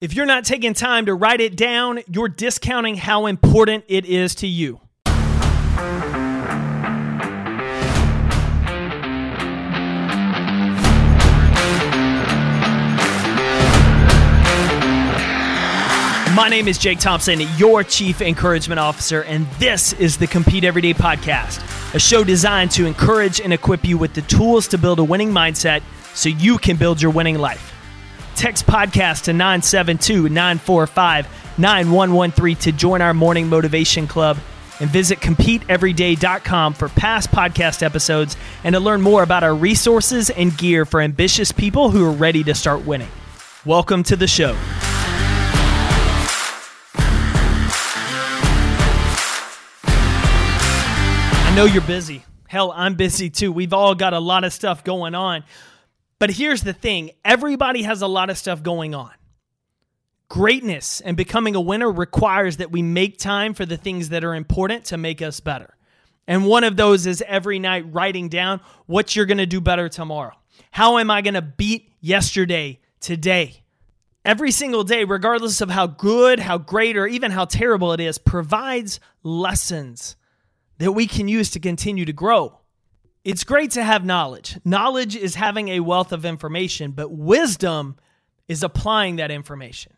If you're not taking time to write it down, you're discounting how important it is to you. My name is Jake Thompson, your Chief Encouragement Officer, and this is the Compete Everyday Podcast, a show designed to encourage and equip you with the tools to build a winning mindset so you can build your winning life. Text podcast to 972 945 9113 to join our morning motivation club and visit competeeveryday.com for past podcast episodes and to learn more about our resources and gear for ambitious people who are ready to start winning. Welcome to the show. I know you're busy. Hell, I'm busy too. We've all got a lot of stuff going on. But here's the thing everybody has a lot of stuff going on. Greatness and becoming a winner requires that we make time for the things that are important to make us better. And one of those is every night writing down what you're going to do better tomorrow. How am I going to beat yesterday today? Every single day, regardless of how good, how great, or even how terrible it is, provides lessons that we can use to continue to grow. It's great to have knowledge. Knowledge is having a wealth of information, but wisdom is applying that information.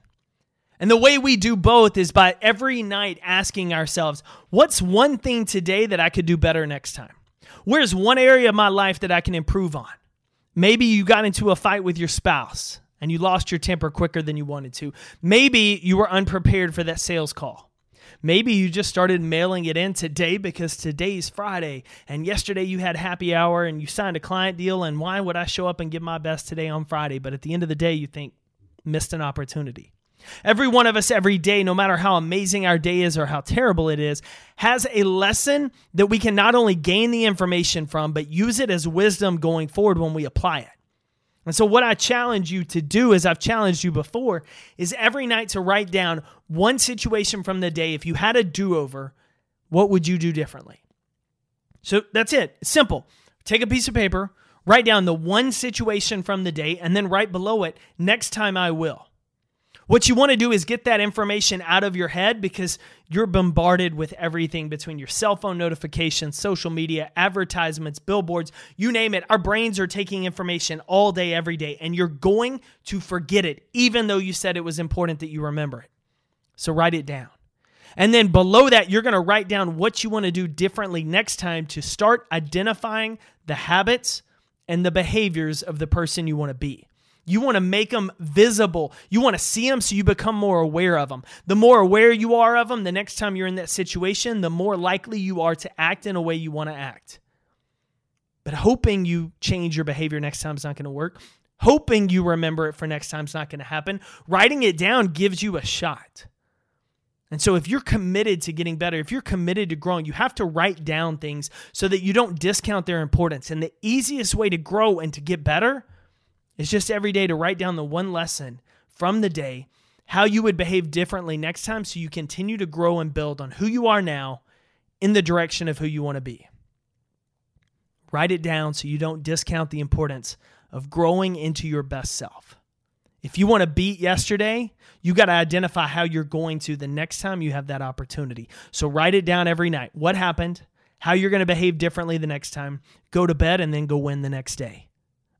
And the way we do both is by every night asking ourselves, what's one thing today that I could do better next time? Where's one area of my life that I can improve on? Maybe you got into a fight with your spouse and you lost your temper quicker than you wanted to. Maybe you were unprepared for that sales call. Maybe you just started mailing it in today because today's Friday and yesterday you had happy hour and you signed a client deal. And why would I show up and give my best today on Friday? But at the end of the day, you think, missed an opportunity. Every one of us, every day, no matter how amazing our day is or how terrible it is, has a lesson that we can not only gain the information from, but use it as wisdom going forward when we apply it. And so, what I challenge you to do, as I've challenged you before, is every night to write down one situation from the day. If you had a do over, what would you do differently? So, that's it. Simple. Take a piece of paper, write down the one situation from the day, and then write below it, next time I will. What you want to do is get that information out of your head because you're bombarded with everything between your cell phone notifications, social media, advertisements, billboards, you name it. Our brains are taking information all day, every day, and you're going to forget it, even though you said it was important that you remember it. So write it down. And then below that, you're going to write down what you want to do differently next time to start identifying the habits and the behaviors of the person you want to be. You want to make them visible. You want to see them so you become more aware of them. The more aware you are of them, the next time you're in that situation, the more likely you are to act in a way you want to act. But hoping you change your behavior next time is not going to work. Hoping you remember it for next time is not going to happen. Writing it down gives you a shot. And so, if you're committed to getting better, if you're committed to growing, you have to write down things so that you don't discount their importance. And the easiest way to grow and to get better it's just every day to write down the one lesson from the day, how you would behave differently next time so you continue to grow and build on who you are now in the direction of who you want to be. Write it down so you don't discount the importance of growing into your best self. If you want to beat yesterday, you got to identify how you're going to the next time you have that opportunity. So write it down every night. What happened? How you're going to behave differently the next time. Go to bed and then go win the next day.